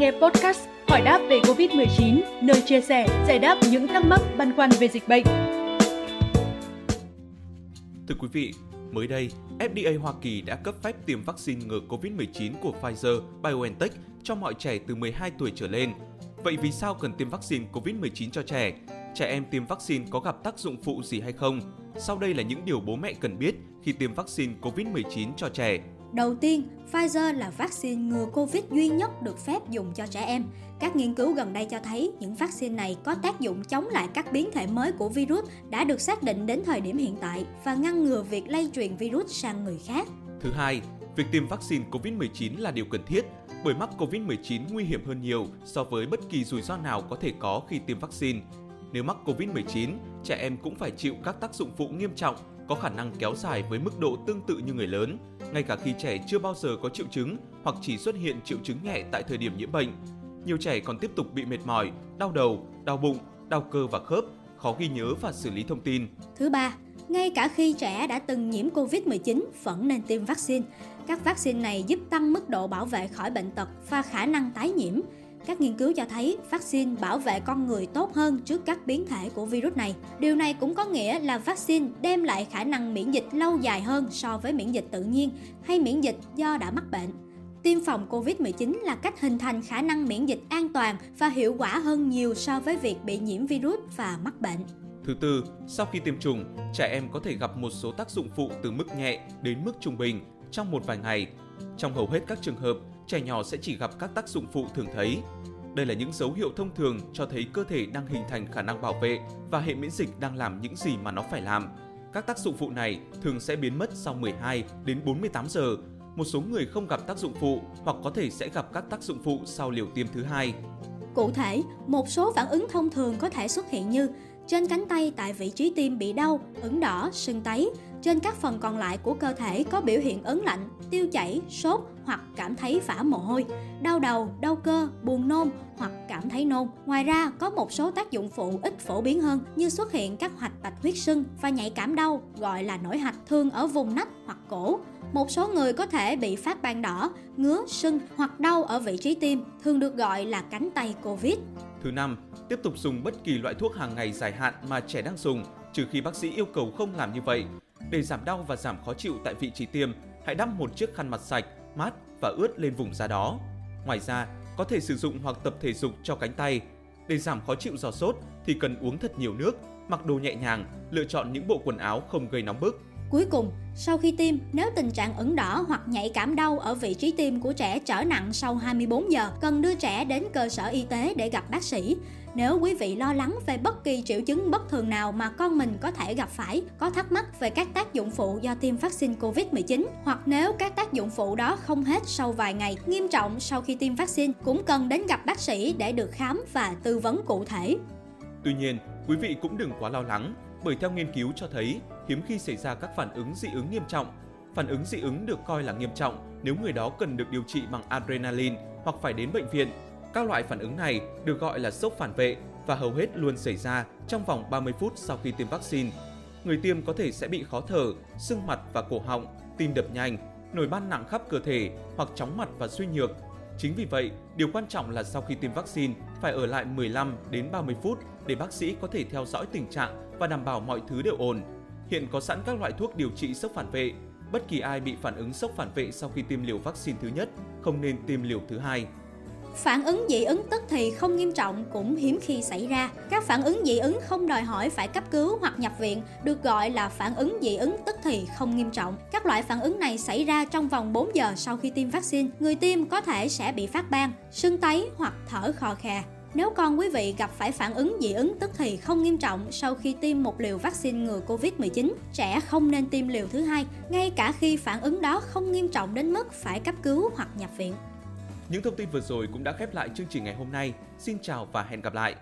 nghe podcast Hỏi đáp về Covid-19, nơi chia sẻ, giải đáp những thắc mắc băn khoăn về dịch bệnh. Thưa quý vị, mới đây, FDA Hoa Kỳ đã cấp phép tiêm vaccine ngừa Covid-19 của Pfizer BioNTech cho mọi trẻ từ 12 tuổi trở lên. Vậy vì sao cần tiêm vaccine COVID-19 cho trẻ? Trẻ em tiêm vaccine có gặp tác dụng phụ gì hay không? Sau đây là những điều bố mẹ cần biết khi tiêm vaccine COVID-19 cho trẻ. Đầu tiên, Pfizer là vaccine ngừa Covid duy nhất được phép dùng cho trẻ em. Các nghiên cứu gần đây cho thấy những vaccine này có tác dụng chống lại các biến thể mới của virus đã được xác định đến thời điểm hiện tại và ngăn ngừa việc lây truyền virus sang người khác. Thứ hai, việc tiêm vaccine COVID-19 là điều cần thiết bởi mắc COVID-19 nguy hiểm hơn nhiều so với bất kỳ rủi ro nào có thể có khi tiêm vaccine. Nếu mắc COVID-19, trẻ em cũng phải chịu các tác dụng phụ nghiêm trọng có khả năng kéo dài với mức độ tương tự như người lớn, ngay cả khi trẻ chưa bao giờ có triệu chứng hoặc chỉ xuất hiện triệu chứng nhẹ tại thời điểm nhiễm bệnh. Nhiều trẻ còn tiếp tục bị mệt mỏi, đau đầu, đau bụng, đau cơ và khớp, khó ghi nhớ và xử lý thông tin. Thứ ba, ngay cả khi trẻ đã từng nhiễm Covid-19 vẫn nên tiêm vaccine. Các vaccine này giúp tăng mức độ bảo vệ khỏi bệnh tật và khả năng tái nhiễm. Các nghiên cứu cho thấy vaccine bảo vệ con người tốt hơn trước các biến thể của virus này. Điều này cũng có nghĩa là vaccine đem lại khả năng miễn dịch lâu dài hơn so với miễn dịch tự nhiên hay miễn dịch do đã mắc bệnh. Tiêm phòng COVID-19 là cách hình thành khả năng miễn dịch an toàn và hiệu quả hơn nhiều so với việc bị nhiễm virus và mắc bệnh. Thứ tư, sau khi tiêm chủng, trẻ em có thể gặp một số tác dụng phụ từ mức nhẹ đến mức trung bình trong một vài ngày. Trong hầu hết các trường hợp, trẻ nhỏ sẽ chỉ gặp các tác dụng phụ thường thấy. Đây là những dấu hiệu thông thường cho thấy cơ thể đang hình thành khả năng bảo vệ và hệ miễn dịch đang làm những gì mà nó phải làm. Các tác dụng phụ này thường sẽ biến mất sau 12 đến 48 giờ. Một số người không gặp tác dụng phụ hoặc có thể sẽ gặp các tác dụng phụ sau liều tiêm thứ hai. Cụ thể, một số phản ứng thông thường có thể xuất hiện như trên cánh tay tại vị trí tim bị đau, ửng đỏ, sưng tấy, trên các phần còn lại của cơ thể có biểu hiện ớn lạnh, tiêu chảy, sốt hoặc cảm thấy phả mồ hôi, đau đầu, đau cơ, buồn nôn hoặc cảm thấy nôn. Ngoài ra, có một số tác dụng phụ ít phổ biến hơn như xuất hiện các hoạch bạch huyết sưng và nhạy cảm đau gọi là nổi hạch thường ở vùng nách hoặc cổ. Một số người có thể bị phát ban đỏ, ngứa, sưng hoặc đau ở vị trí tim, thường được gọi là cánh tay Covid. Thứ năm, tiếp tục dùng bất kỳ loại thuốc hàng ngày dài hạn mà trẻ đang dùng, trừ khi bác sĩ yêu cầu không làm như vậy. Để giảm đau và giảm khó chịu tại vị trí tiêm, hãy đắp một chiếc khăn mặt sạch, mát và ướt lên vùng da đó. Ngoài ra, có thể sử dụng hoặc tập thể dục cho cánh tay. Để giảm khó chịu do sốt thì cần uống thật nhiều nước, mặc đồ nhẹ nhàng, lựa chọn những bộ quần áo không gây nóng bức. Cuối cùng, sau khi tiêm, nếu tình trạng ửng đỏ hoặc nhạy cảm đau ở vị trí tiêm của trẻ trở nặng sau 24 giờ, cần đưa trẻ đến cơ sở y tế để gặp bác sĩ. Nếu quý vị lo lắng về bất kỳ triệu chứng bất thường nào mà con mình có thể gặp phải, có thắc mắc về các tác dụng phụ do tiêm vaccine COVID-19 hoặc nếu các tác dụng phụ đó không hết sau vài ngày, nghiêm trọng sau khi tiêm vaccine cũng cần đến gặp bác sĩ để được khám và tư vấn cụ thể. Tuy nhiên, quý vị cũng đừng quá lo lắng bởi theo nghiên cứu cho thấy hiếm khi xảy ra các phản ứng dị ứng nghiêm trọng. Phản ứng dị ứng được coi là nghiêm trọng nếu người đó cần được điều trị bằng adrenaline hoặc phải đến bệnh viện. Các loại phản ứng này được gọi là sốc phản vệ và hầu hết luôn xảy ra trong vòng 30 phút sau khi tiêm vaccine. Người tiêm có thể sẽ bị khó thở, sưng mặt và cổ họng, tim đập nhanh, nổi ban nặng khắp cơ thể hoặc chóng mặt và suy nhược. Chính vì vậy, điều quan trọng là sau khi tiêm vaccine phải ở lại 15 đến 30 phút để bác sĩ có thể theo dõi tình trạng và đảm bảo mọi thứ đều ổn. Hiện có sẵn các loại thuốc điều trị sốc phản vệ. Bất kỳ ai bị phản ứng sốc phản vệ sau khi tiêm liều vaccine thứ nhất không nên tiêm liều thứ hai. Phản ứng dị ứng tức thì không nghiêm trọng cũng hiếm khi xảy ra. Các phản ứng dị ứng không đòi hỏi phải cấp cứu hoặc nhập viện được gọi là phản ứng dị ứng tức thì không nghiêm trọng. Các loại phản ứng này xảy ra trong vòng 4 giờ sau khi tiêm vaccine. Người tiêm có thể sẽ bị phát ban, sưng tấy hoặc thở khò khè. Nếu con quý vị gặp phải phản ứng dị ứng tức thì không nghiêm trọng sau khi tiêm một liều vaccine ngừa Covid-19, trẻ không nên tiêm liều thứ hai, ngay cả khi phản ứng đó không nghiêm trọng đến mức phải cấp cứu hoặc nhập viện. Những thông tin vừa rồi cũng đã khép lại chương trình ngày hôm nay. Xin chào và hẹn gặp lại!